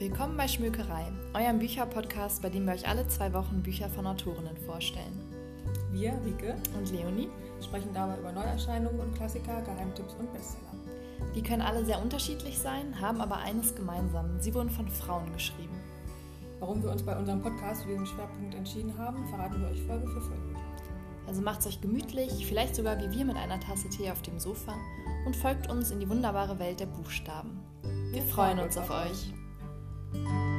Willkommen bei Schmökerei, eurem Bücherpodcast, bei dem wir euch alle zwei Wochen Bücher von Autorinnen vorstellen. Wir, Rike und Leonie, sprechen dabei über Neuerscheinungen und Klassiker, Geheimtipps und Bestseller. Die können alle sehr unterschiedlich sein, haben aber eines gemeinsam. Sie wurden von Frauen geschrieben. Warum wir uns bei unserem Podcast für diesen Schwerpunkt entschieden haben, verraten wir euch Folge für Folge. Also macht's euch gemütlich, vielleicht sogar wie wir mit einer Tasse Tee auf dem Sofa und folgt uns in die wunderbare Welt der Buchstaben. Wir freuen uns auf euch. thank you